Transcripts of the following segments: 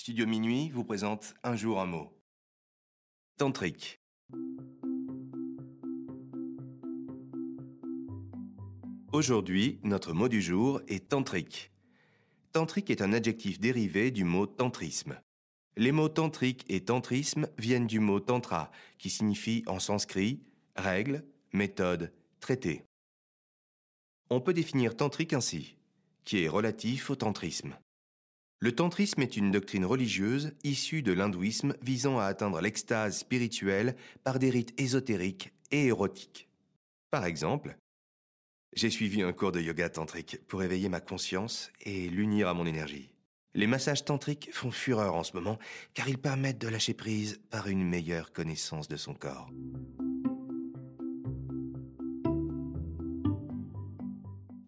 Studio Minuit vous présente Un jour un mot. Tantrique. Aujourd'hui, notre mot du jour est tantrique. Tantrique est un adjectif dérivé du mot tantrisme. Les mots tantrique et tantrisme viennent du mot tantra, qui signifie en sanskrit règle, méthode, traité. On peut définir tantrique ainsi, qui est relatif au tantrisme. Le tantrisme est une doctrine religieuse issue de l'hindouisme visant à atteindre l'extase spirituelle par des rites ésotériques et érotiques. Par exemple, j'ai suivi un cours de yoga tantrique pour éveiller ma conscience et l'unir à mon énergie. Les massages tantriques font fureur en ce moment car ils permettent de lâcher prise par une meilleure connaissance de son corps.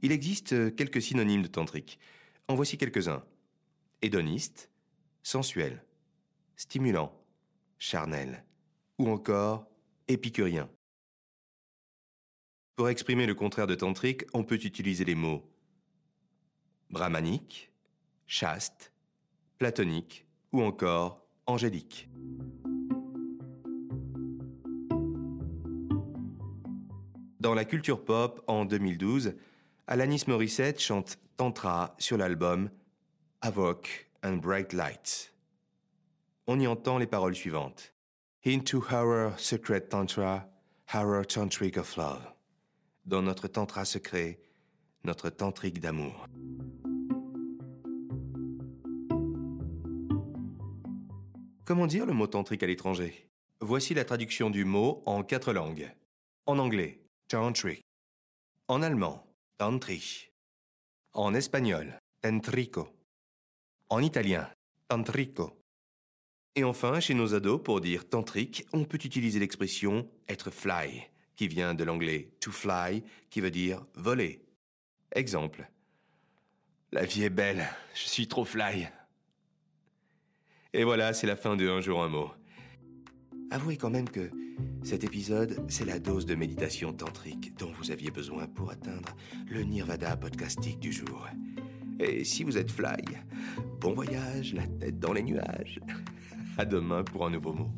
Il existe quelques synonymes de tantrique. En voici quelques-uns. Hédoniste, sensuel, stimulant, charnel, ou encore épicurien. Pour exprimer le contraire de tantrique, on peut utiliser les mots brahmanique, chaste, platonique ou encore angélique. Dans la culture pop, en 2012, Alanis Morissette chante Tantra sur l'album Avoc and Bright Lights. On y entend les paroles suivantes. Into our secret tantra, our tantric of love. Dans notre tantra secret, notre tantrique d'amour. Comment dire le mot tantrique à l'étranger? Voici la traduction du mot en quatre langues. En anglais, tantric. En allemand, tantrich. En espagnol, tantrico. En italien, tantrico. Et enfin, chez nos ados, pour dire tantrique, on peut utiliser l'expression être fly, qui vient de l'anglais to fly, qui veut dire voler. Exemple. La vie est belle, je suis trop fly. Et voilà, c'est la fin de Un jour un mot. Avouez quand même que cet épisode, c'est la dose de méditation tantrique dont vous aviez besoin pour atteindre le nirvana podcastique du jour. Et si vous êtes fly, bon voyage, la tête dans les nuages. À demain pour un nouveau mot.